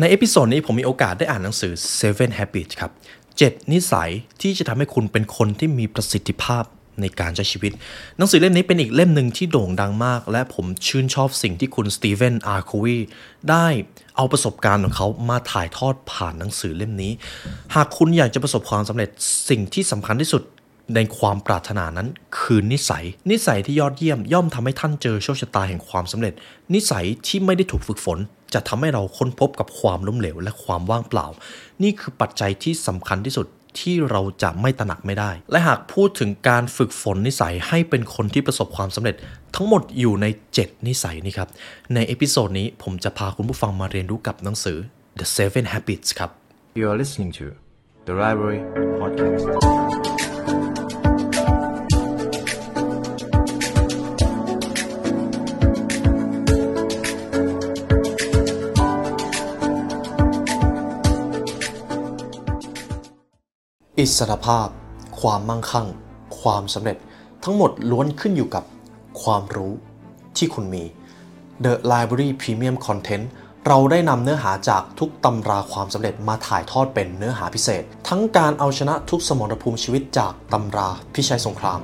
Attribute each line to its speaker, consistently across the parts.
Speaker 1: ใน episode นี้ผมมีโอกาสได้อ่านหนังสือ Seven Habits ครับ 7 นิสัยที่จะทำให้คุณเป็นคนที่มีประสิทธิภาพในการใช้ชีวิต หนังสือเล่มนี้เป็นอีกเล่มหนึ่งที่โด่งดังมาก และผมชื่นชอบสิ่งที่คุณ Stephen R. Covey ได้เอาประสบการณ์ของเขามาถ่ายทอดผ่านหนังสือเล่มนี้ หากคุณอยากจะประสบความสำเร็จสิ่งที่สำคัญที่สุด ในความปรารถนานั้นคือนิสัย นิสัยที่ยอดเยี่ยมย่อมทำให้ท่านเจอโชคชะตาแห่งความสำเร็จ นิสัยที่ไม่ได้ถูกฝึกฝน จะทำให้เราค้นพบกับความล้มเหลวและความว่างเปล่า นี่คือปัจจัยที่สำคัญที่สุดที่เราจะไม่ตระหนักไม่ได้ และหากพูดถึงการฝึกฝนนิสัยให้เป็นคนที่ประสบความสำเร็จ ทั้งหมดอยู่ใน 7 นิสัยนี้ครับ ใน episode นี้ผมจะพาคุณผู้ฟังมาเรียนรู้กับหนังสือ The Seven Habits ครับ
Speaker 2: You are listening to the Library Podcast.
Speaker 1: อิสรภาพ ความมั่งคั่ง ความสำเร็จทั้งหมดล้วนขึ้นอยู่กับความรู้ที่คุณมี The Library Premium Content เราได้นำเนื้อหาจากทุกตำราความสำเร็จมาถ่ายทอดเป็นเนื้อหาพิเศษ ทั้งการเอาชนะทุกสมรภูมิชีวิตจากตำราพิชัยสงคราม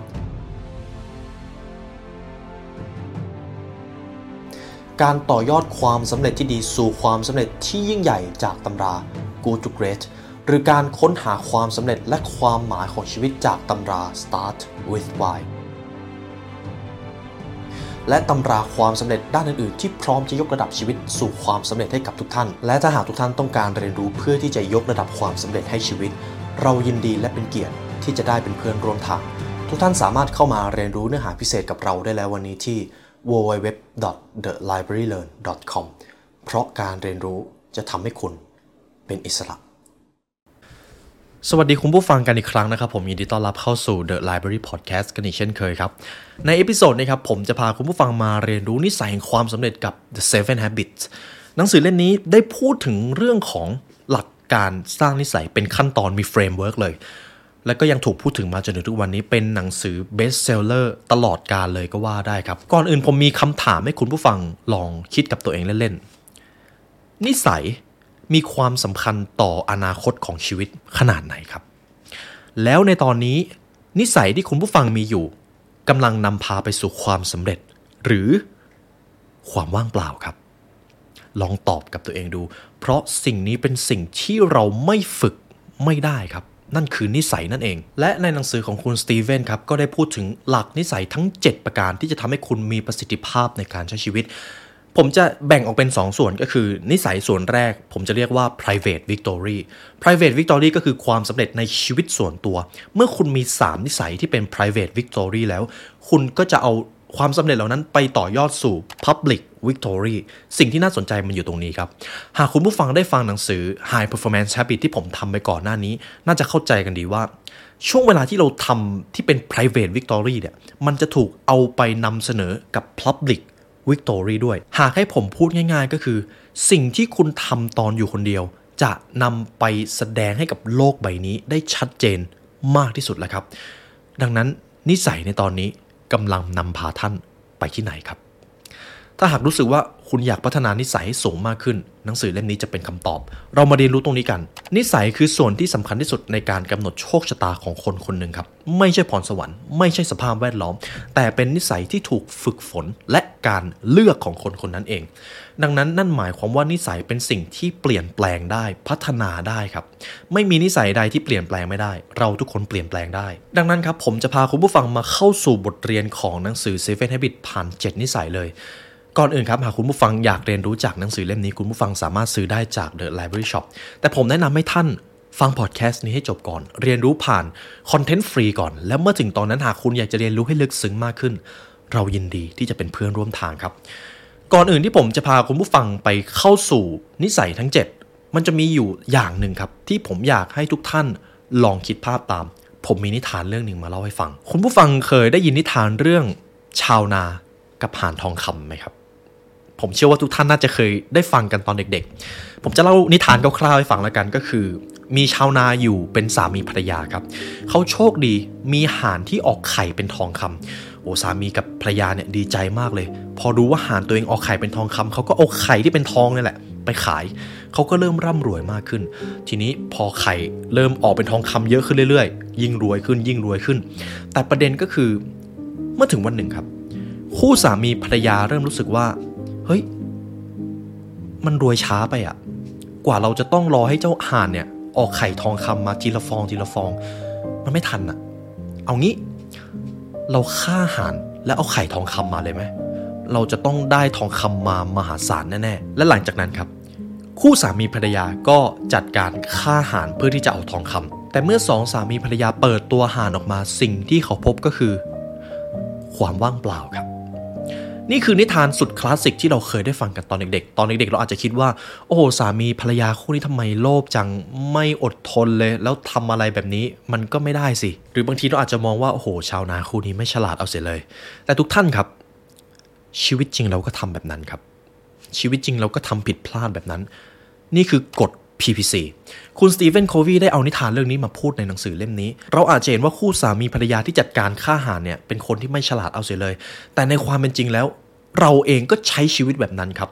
Speaker 1: การต่อยอดความสำเร็จที่ดีสู่ความสำเร็จที่ยิ่งใหญ่จากตำรา Good to Great หรือการค้นหาความสำเร็จและความหมายของชีวิตจากตำรา Start with Why และตำราความสำเร็จด้านอื่นๆ ที่พร้อมจะยกระดับชีวิตสู่ความสำเร็จให้กับทุกท่าน และถ้าหากทุกท่านต้องการเรียนรู้เพื่อที่จะยกระดับความสำเร็จให้ชีวิต เรายินดีและเป็นเกียรติที่จะได้เป็นเพื่อนร่วมทาง ทุกท่านสามารถเข้ามาเรียนรู้เนื้อหาพิเศษกับเราได้แล้ววันนี้ที่ www.thelibrarylearn.com เพราะการเรียนรู้จะทำให้คุณเป็นอิสระ สวัสดีคุณผู้ฟังกันอีกครั้งนะครับ ผมยินดีต้อนรับเข้าสู่ The Library Podcast กันอีกเช่นเคยครับ ใน episode นี้ครับ ผมจะพาคุณผู้ฟังมาเรียนรู้นิสัยแห่งความสำเร็จกับ The Seven Habits หนังสือเล่มนี้ได้พูดถึงเรื่องของหลักการสร้างนิสัยเป็นขั้นตอนมี framework เลย และก็ยังถูกพูดถึงมาจนถึงทุกวันนี้เป็นหนังสือ bestseller ตลอดกาลเลยก็ว่าได้ครับ ก่อนอื่นผมมีคำถามให้คุณผู้ฟังลองคิดกับตัวเองเล่นๆนิสัย มีความสำคัญต่ออนาคตของชีวิตขนาดไหนครับ แล้วในตอนนี้นิสัยที่คุณผู้ฟังมีอยู่กำลังนำพาไปสู่ความสำเร็จ หรือความว่างเปล่าครับ ลองตอบกับตัวเองดู เพราะสิ่งนี้เป็นสิ่งที่เราไม่ฝึกไม่ได้ครับ นั่นคือนิสัยนั่นเอง และในหนังสือของคุณสตีเวนครับก็ได้พูดถึงหลักนิสัยทั้ง 7 ประการที่จะทำให้คุณมีประสิทธิภาพในการใช้ชีวิต ผมจะแบ่งออกเป็น 2 ส่วนก็คือ นิสัยส่วนแรก ผมจะเรียกว่า private victory private victory ก็คือความสำเร็จในชีวิตส่วนตัว เมื่อคุณมี 3 นิสัยที่เป็น private victory แล้ว คุณก็จะเอาความสำเร็จเหล่านั้นไปต่อยอดสู่ public victory สิ่งที่น่าสนใจมันอยู่ตรงนี้ครับ หากคุณผู้ฟังได้ฟังหนังสือ high performance habit ที่ผมทำไปก่อนหน้านี้ น่าจะเข้าใจกันดีว่าช่วงเวลาที่เราทำที่เป็น private victory เนี่ย มันจะถูกเอาไปนำเสนอกับ public วิกตอรี่ด้วย หากให้ผมพูดง่าย ๆ ก็คือ สิ่งที่คุณทำตอนอยู่คนเดียว จะนำไปแสดงให้กับโลกใบนี้ได้ชัดเจนมากที่สุดแล้วครับ ดังนั้นนิสัยในตอนนี้กำลังนำพาท่านไปที่ไหนครับ ถ้าหากรู้สึกว่าคุณอยากพัฒนานิสัยให้สูงมากขึ้น หนังสือเล่มนี้จะเป็นคำตอบ เรามาเรียนรู้ตรงนี้กัน นิสัยคือส่วนที่สำคัญที่สุดในการกำหนดโชคชะตาของคนคนหนึ่งครับ ไม่ใช่พรสวรรค์ ไม่ใช่สภาพแวดล้อม แต่เป็นนิสัยที่ถูกฝึกฝนและการเลือกของคนคนนั้นเอง ดังนั้นนั่นหมายความว่านิสัยเป็นสิ่งที่เปลี่ยนแปลงได้พัฒนาได้ครับ ไม่มีนิสัยใดที่เปลี่ยนแปลงไม่ได้ เราทุกคนเปลี่ยนแปลงได้ ดังนั้นครับผมจะพาคุณผู้ฟังมาเข้าสู่บทเรียนของหนังสือ Seven Habits ผ่าน 7 นิสัยเลย ก่อนอื่นครับ หากคุณผู้ฟังอยากเรียนรู้จากหนังสือเล่มนี้คุณผู้ฟังสามารถซื้อได้จาก The Library Shop แต่ผมแนะนำให้ท่านฟังพอดแคสต์นี้ให้จบก่อน เรียนรู้ผ่านคอนเทนต์ฟรีก่อน แล้วเมื่อถึงตอนนั้นหากคุณอยากจะเรียนรู้ให้ลึกซึ้งมากขึ้น เรายินดีที่จะเป็นเพื่อนร่วมทางครับ ก่อนอื่นที่ผมจะพาคุณผู้ฟังไปเข้าสู่นิสัยทั้ง 7 มันจะมีอยู่อย่างหนึ่งครับ ที่ผมอยากให้ทุกท่านลองคิดภาพตาม ผมมีนิทานเรื่องหนึ่งมาเล่าให้ฟัง คุณผู้ฟังเคยได้ยินนิทานเรื่องชาวนากับห่านทองคำไหมครับ ผมเชื่อว่าทุกท่านน่าจะเคยได้ฟังกันตอนเด็กๆ ผมจะเล่านิทานคร่าวๆให้ฟังแล้วกันก็คือ มีชาวนาอยู่เป็นสามีภรรยาครับ เขาโชคดีมีห่านที่ออกไข่เป็นทองคำโอ้สามีกับภรรยาเนี่ยดีใจมากเลย พอรู้ว่าห่านตัวเองออกไข่เป็นทองคำเขาก็เอาไข่ที่เป็นทองนี่แหละ ไปขาย เขาก็เริ่มร่ำรวยมากขึ้น ทีนี้พอไข่เริ่มออกเป็นทองคำเยอะขึ้นเรื่อยๆ ยิ่งรวยขึ้นยิ่งรวยขึ้น แต่ประเด็นก็คือเมื่อถึงวันหนึ่งครับ คู่สามีภรรยาเริ่มรู้สึกว่า เฮ้ย มันรวยช้าไปอะกว่าเราจะต้องรอให้เจ้าห่านเนี่ย ออกไข่ทองคำมาทีละฟองทีละฟอง มันไม่ทันอะเอางี้ เราฆ่าห่านแล้วเอาไข่ทองคำมาเลยไหมเราจะต้องได้ทองคำมามหาศาลแน่ๆ และหลังจากนั้นครับ คู่สามีภรรยาก็จัดการฆ่าห่านเพื่อที่จะเอาทองคำแต่เมื่อสองสามีภรรยาเปิดตัวห่านออกมาสิ่งที่เขาพบก็คือ ความว่างเปล่าครับ นี่คือนิทานสุดคลาสสิกที่เราเคยได้ฟังกันตอนเด็กๆ ตอนเด็กๆ เราอาจจะคิดว่า โอ้โหสามีภรรยาคู่นี้ทำไมโลภจังไม่อดทนเลย แล้วทำอะไรแบบนี้มันก็ไม่ได้สิ หรือบางทีเราอาจจะมองว่า โอ้โห ชาวนาคู่นี้ไม่ฉลาดเอาเสียเลย แต่ทุกท่านครับ ชีวิตจริงเราก็ทำแบบนั้นครับ ชีวิตจริงเราก็ทำผิดพลาดแบบนั้น นี่คือกฎ PPC คุณสตีเฟนโควีได้เอานิทานเรื่องนี้มาพูดในหนังสือเล่มนี้ เราอาจจะเห็นว่าคู่สามีภรรยาที่จัดการฆ่าหารเนี่ยเป็นคนที่ไม่ฉลาดเอาเสียเลย แต่ในความเป็นจริงแล้ว เราเองก็ใช้ชีวิตแบบนั้นครับ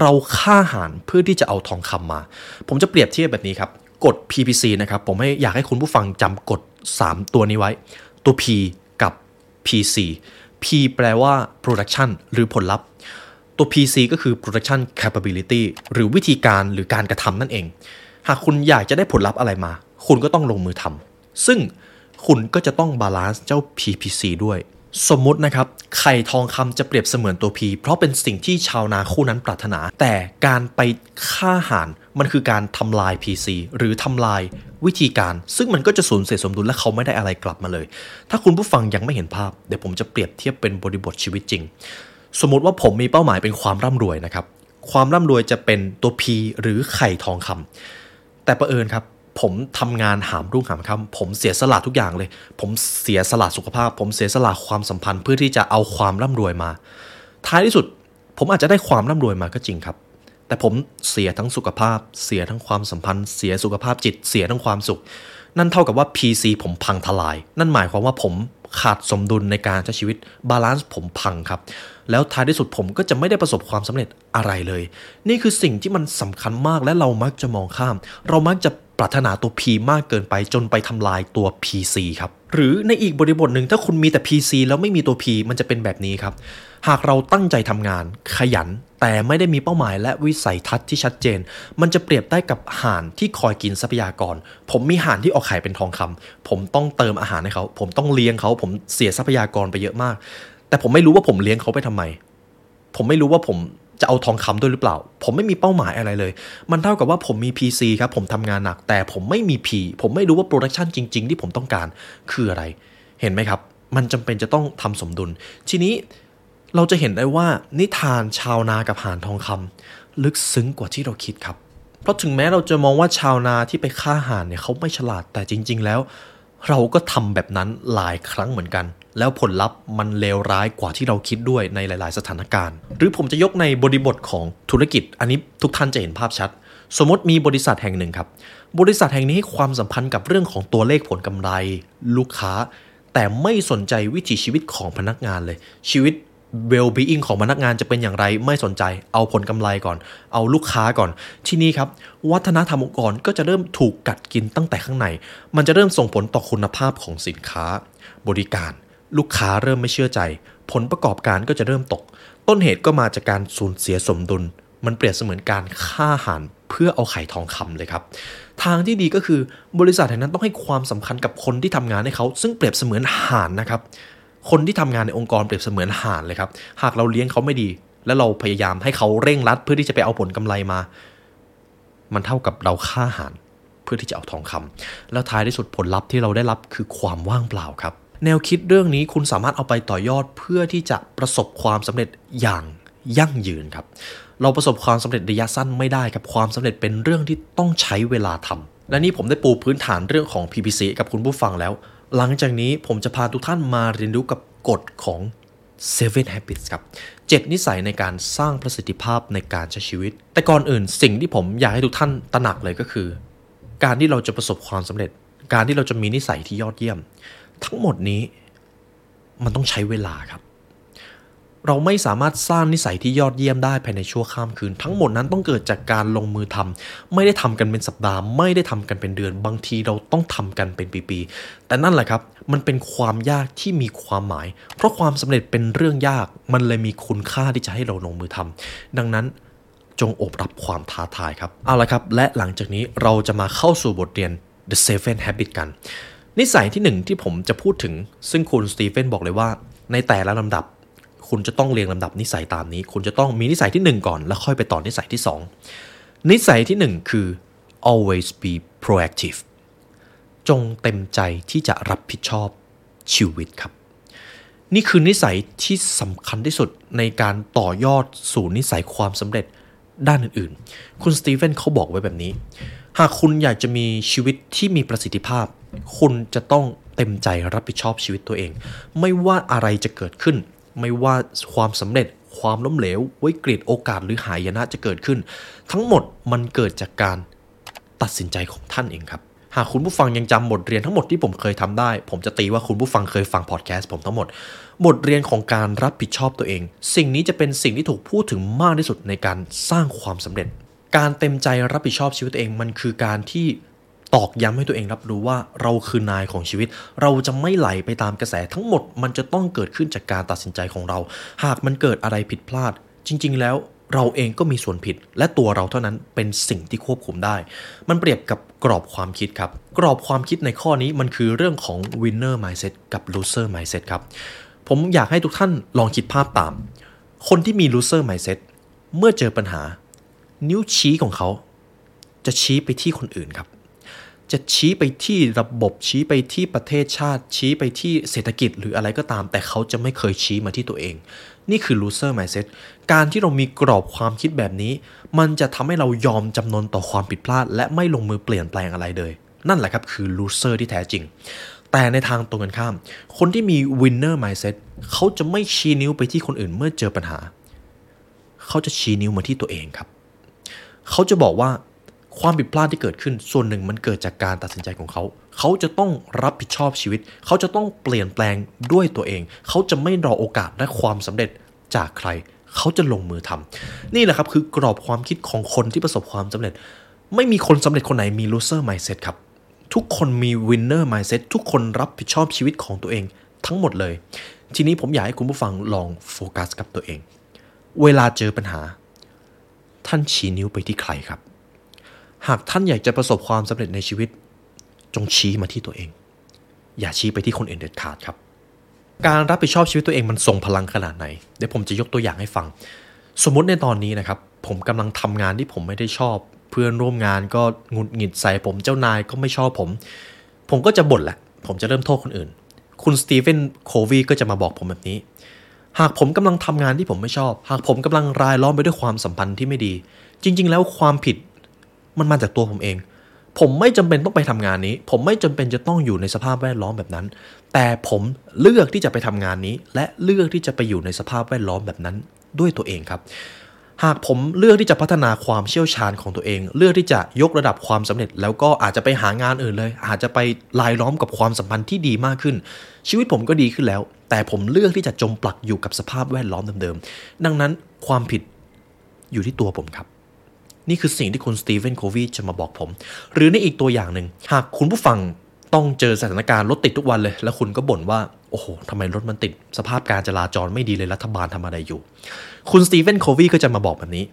Speaker 1: เราฆ่าหารเพื่อที่จะเอาทองคำมา ผมจะเปรียบเทียบแบบนี้ครับกฎ PPC นะครับผมให้อยากให้คุณผู้ฟังจำกฎ 3 ตัวนี้ไว้ ตัว P กับ PC P แปลว่า production หรือผลลัพธ์ ตัว PC ก็คือ production capability หรือวิธีการหรือการกระทำนั่นเอง หากคุณอยากจะได้ผลลัพธ์อะไรมา คุณก็ต้องลงมือทำซึ่งคุณก็จะต้องบาลานซ์เจ้า PPC ด้วย สมมตินะครับ ไข่ทองคำจะเปรียบเสมือนตัว P เพราะเป็นสิ่งที่ชาวนาคู่นั้นปรารถนา แต่การไปฆ่าห่านมันคือการทำลาย PC หรือทำลายวิธีการ ซึ่งมันก็จะสูญเสียสมดุลและเขาไม่ได้อะไรกลับมาเลย ถ้าคุณผู้ฟังยังไม่เห็นภาพ เดี๋ยวผมจะเปรียบเทียบเป็นบริบทชีวิตจริง สมมติว่าผมมีเป้าหมายเป็นความร่ำรวยนะครับ ความร่ำรวยจะเป็นตัว P หรือไข่ทองคำแต่ประเอิญครับ ผมทำงานหามรุ่งหามค่ำผมเสียสละทุกอย่างเลย ผมเสียสละสุขภาพ ผมเสียสละความสัมพันธ์เพื่อที่จะเอาความร่ำรวยมา ท้ายที่สุด ผมอาจจะได้ความร่ำรวยมาก็จริงครับ แต่ผมเสียทั้งสุขภาพ เสียทั้งความสัมพันธ์ เสียสุขภาพจิต เสียทั้งความสุข นั่นเท่ากับว่า PC ผมพังทลาย นั่นหมายความว่าผมขาดสมดุลในการใช้ชีวิตบาลานซ์ผมพังครับ แล้วท้ายที่สุดผมก็จะไม่ได้ประสบความสำเร็จอะไรเลย นี่คือสิ่งที่มันสำคัญมากและเรามักจะมองข้าม เรามักจะปรารถนาตัว P มากเกินไปจนไปทำลายตัว PC ครับ หรือในอีกบริบทหนึ่งถ้าคุณมีแต่ PC แล้วไม่มีตัว P มันจะเป็นแบบนี้ครับ หากเราตั้งใจทำงานขยันแต่ไม่ได้มีเป้าหมายและวิสัยทัศน์ที่ชัดเจน มันจะเปรียบได้กับห่านที่คอยกินทรัพยากร ผมมีห่านที่ออกไข่เป็นทองคำผมต้องเติมอาหารให้เขา ผมต้องเลี้ยงเขา ผมเสียทรัพยากรไปเยอะมาก แต่ผมไม่รู้ว่าผมเลี้ยงเขาไปทำไม ผมไม่รู้ว่าผมจะเอาทองคำด้วยหรือเปล่า ผมไม่มีเป้าหมายอะไรเลย มันเท่ากับว่าผมมี PC ครับ ผมทำงานหนัก แต่ผมไม่มี P ผมไม่รู้ว่า production จริง ๆ ที่ผมต้องการคืออะไร เห็นไหมครับ มันจำเป็นจะต้องทำสมดุล ทีนี้เราจะเห็นได้ว่านิทานชาวนากับห่านทองคำลึกซึ้งกว่าที่เราคิดครับ เพราะถึงแม้เราจะมองว่าชาวนาที่ไปฆ่าห่านเนี่ยเขาไม่ฉลาดแต่จริง ๆ แล้ว เราก็ทำแบบนั้นหลายครั้งเหมือนกัน แล้วผลลัพธ์มันเลวร้ายกว่าที่เราคิดด้วยในหลาย ๆ สถานการณ์ หรือผมจะยกในบริบทของธุรกิจ อันนี้ทุกท่านจะเห็นภาพชัด สมมติมีบริษัทแห่งหนึ่งครับ บริษัทแห่งนี้ให้ความสัมพันธ์กับเรื่องของตัวเลขผลกำไร ลูกค้า แต่ไม่สนใจวิถีชีวิตของพนักงานเลย ชีวิต well-being ของพนักงานจะเป็นอย่างไรไม่สนใจเอาผลกำไรก่อน เอาลูกค้าก่อน ที่นี้ครับ วัฒนธรรมองค์กรก็จะเริ่มถูกกัดกินตั้งแต่ข้างใน มันจะเริ่มส่งผลต่อคุณภาพของสินค้า บริการ ลูกค้าเริ่มไม่เชื่อใจ ผลประกอบการก็จะเริ่มตก ต้นเหตุก็มาจากการสูญเสียสมดุล มันเปรียบเสมือนการฆ่าหันเพื่อเอาไข่ทองคำเลยครับ ทางที่ดีก็คือบริษัทแห่งนั้นต้องให้ความสำคัญกับคนที่ทำงานให้เขา ซึ่งเปรียบเสมือนห่านนะครับ คนที่ทำงานในองค์กรเปรียบเสมือนห่านเลยครับ หากเราเลี้ยงเขาไม่ดี แล้วเราพยายามให้เขาเร่งรัด เพื่อที่จะไปเอาผลกำไรมา มันเท่ากับเราฆ่าห่านเพื่อที่จะเอาทองคำแล้วท้ายที่สุดผลลัพธ์ที่เราได้รับคือความว่างเปล่าครับ แนวคิดเรื่องนี้คุณสามารถเอาไปต่อยอดเพื่อที่จะประสบความสำเร็จอย่างยั่งยืนครับ เราประสบความสำเร็จระยะสั้นไม่ได้ครับความสำเร็จเป็นเรื่องที่ต้องใช้เวลาทำและนี่ผมได้ปูพื้นฐานเรื่องของ PPC กับคุณผู้ฟังแล้ว หลังจากนี้ผมจะพาทุกท่านมาเรียนรู้กับกฎของ Seven Habits ครับ 7 นิสัยในการสร้างประสิทธิภาพในการใช้ชีวิต แต่ก่อนอื่นสิ่งที่ผมอยากให้ทุกท่านตระหนักเลยก็คือ การที่เราจะประสบความสำเร็จ การที่เราจะมีนิสัยที่ยอดเยี่ยม ทั้งหมดนี้มันต้องใช้เวลาครับ เราไม่สามารถสร้างนิสัยที่ยอดเยี่ยมได้ภายในชั่วข้ามคืน ทั้งหมดนั้นต้องเกิดจากการลงมือทำไม่ได้ทำกันเป็นสัปดาห์ ไม่ได้ทำกันเป็นเดือน บางทีเราต้องทำกันเป็นปีๆ แต่นั่นแหละครับ มันเป็นความยากที่มีความหมาย เพราะความสำเร็จเป็นเรื่องยาก มันเลยมีคุณค่าที่จะให้เราลงมือทำดังนั้นจงอบรับความท้าทายครับ เอาละครับ และหลังจากนี้เราจะมาเข้าสู่บทเรียน The Seven Habit กัน นิสัยที่หนึ่งที่ผมจะพูดถึง ซึ่งคุณสตีเฟนบอกเลยว่า ในแต่ละลำดับ คุณจะต้องเรียงลำดับนิสัยตามนี้ คุณจะต้องมีนิสัยที่ 1 ก่อน แล้วค่อยไปต่อนิสัยที่ 2 นิสัยที่ 1 คือ always be proactive จงเต็มใจที่จะรับผิดชอบชีวิตครับ นี่คือนิสัยที่สำคัญที่สุดในการต่อยอดสู่นิสัยความสำเร็จด้านอื่นๆ คุณสตีเฟนเขาบอกไว้แบบนี้ หากคุณอยากจะมีชีวิตที่มีประสิทธิภาพ คุณจะต้องเต็มใจรับผิดชอบชีวิตตัวเอง ไม่ว่าอะไรจะเกิดขึ้น ไม่ว่าความสำเร็จ ความล้มเหลววิกฤตโอกาสหรือหายนะจะเกิดขึ้น ทั้งหมดมันเกิดจากการตัดสินใจของท่านเองครับหากคุณผู้ฟังยังจำบทเรียนทั้งหมดที่ผมเคยทำได้ ผมจะตีว่าคุณผู้ฟังเคยฟังพอดแคสต์ผมทั้งหมด บทเรียนของการรับผิดชอบตัวเอง สิ่งนี้จะเป็นสิ่งที่ถูกพูดถึงมากที่สุดในการสร้างความสำเร็จ การเต็มใจรับผิดชอบชีวิตตัวเองมันคือการที่ตอกย้ำให้ตัวเองรับรู้ว่าเราคือนายของชีวิต เราจะไม่ไหลไปตามกระแสทั้งหมดมันจะต้องเกิดขึ้นจากการตัดสินใจของเรา หากมันเกิดอะไรผิดพลาด จริง ๆ แล้วเราเองก็มีส่วนผิด และตัวเราเท่านั้นเป็นสิ่งที่ควบคุมได้ มันเปรียบกับกรอบความคิดครับ กรอบความคิดในข้อนี้มันคือเรื่องของ winner mindset กับ loser mindset ครับ ผมอยากให้ทุกท่านลองคิดภาพตาม คนที่มี loser mindset เมื่อเจอปัญหา นิ้วชี้ของเขา จะชี้ไปที่คนอื่นครับ จะชี้ไปที่ระบบชี้ไปที่ประเทศชาติ ชี้ไปที่เศรษฐกิจหรืออะไรก็ตาม แต่เขาจะไม่เคยชี้มาที่ตัวเอง นี่คือ loser mindset การที่เรามีกรอบความคิดแบบนี้ มันจะทำให้เรายอมจำนนต่อความผิดพลาด และไม่ลงมือเปลี่ยนแปลงอะไรเลย นั่นแหละครับคือ loser ที่แท้จริงแต่ในทางตรงกันข้าม คนที่มี winner mindset เขาจะไม่ชี้นิ้วไปที่คนอื่นเมื่อเจอปัญหา เขาจะชี้นิ้วมาที่ตัวเองครับ เขาจะบอกว่าความผิดพลาดที่เกิดขึ้นส่วนหนึ่งมันเกิดจากการตัดสินใจของเขา เขาจะต้องรับผิดชอบชีวิต เขาจะต้องเปลี่ยนแปลงด้วยตัวเอง เขาจะไม่รอโอกาสและความสำเร็จจากใคร เขาจะลงมือทำนี่แหละครับคือกรอบความคิดของคนที่ประสบความสำเร็จ ไม่มีคนสำเร็จคนไหนมี loser mindset ครับ ทุกคนมี winner mindset ทุกคนรับผิดชอบชีวิตของตัวเองทั้งหมดเลย ทีนี้ผมอยากให้คุณผู้ฟังลองโฟกัสกับตัวเอง เวลาเจอปัญหา ท่านชี้นิ้วไปที่ใครครับ หากท่านอยากจะประสบความสำเร็จในชีวิต จงชี้มาที่ตัวเอง อย่าชี้ไปที่คนอื่นเด็ดขาดครับ การรับผิดชอบชีวิตตัวเองมันทรงพลังขนาดไหน เดี๋ยวผมจะยกตัวอย่างให้ฟัง สมมุติในตอนนี้นะครับ ผมกำลังทำงานที่ผมไม่ได้ชอบ เพื่อนร่วมงานก็หงุดหงิดใส่ผมเจ้านายก็ไม่ชอบผม ผมก็จะบ่นแหละ ผมจะเริ่มโทษคนอื่น คุณสตีเฟนโควีก็จะมาบอกผมแบบนี้ หากผมกำลังทำงานที่ผมไม่ชอบ หากผมกำลังรายล้อมไปด้วยความสัมพันธ์ที่ไม่ดี จริง ๆ แล้วความผิดมันมาจากตัวผมเอง ผมไม่จำเป็นต้องไปทำงานนี้ ผมไม่จำเป็นจะต้องอยู่ในสภาพแวดล้อมแบบนั้น แต่ผมเลือกที่จะไปทำงานนี้ และเลือกที่จะไปอยู่ในสภาพแวดล้อมแบบนั้นด้วยตัวเองครับ หากผมเลือกที่จะพัฒนาความเชี่ยวชาญของตัวเอง เลือกที่จะยกระดับความสำเร็จ แล้วก็อาจจะไปหางานอื่นเลย อาจจะไปลายล้อมกับความสัมพันธ์ที่ดีมากขึ้น ชีวิตผมก็ดีขึ้นแล้ว แต่ผมเลือกที่จะจมปลักอยู่กับสภาพแวดล้อมเดิมๆดังนั้นความผิดอยู่ที่ตัวผมครับ นี่คือสิ่งที่คุณสตีเฟนโควีจะมาบอกผม หรือในอีกตัวอย่างหนึ่งหากคุณผู้ฟัง ต้องเจอสถานการณ์รถติดทุกวันเลย แล้วคุณก็บ่นว่า โอ้โหทำไมรถมันติด สภาพการจราจรไม่ดีเลยรัฐบาลทำอะไรอยู่ คุณสตีเฟนโควีก็จะมาบอกแบบนี้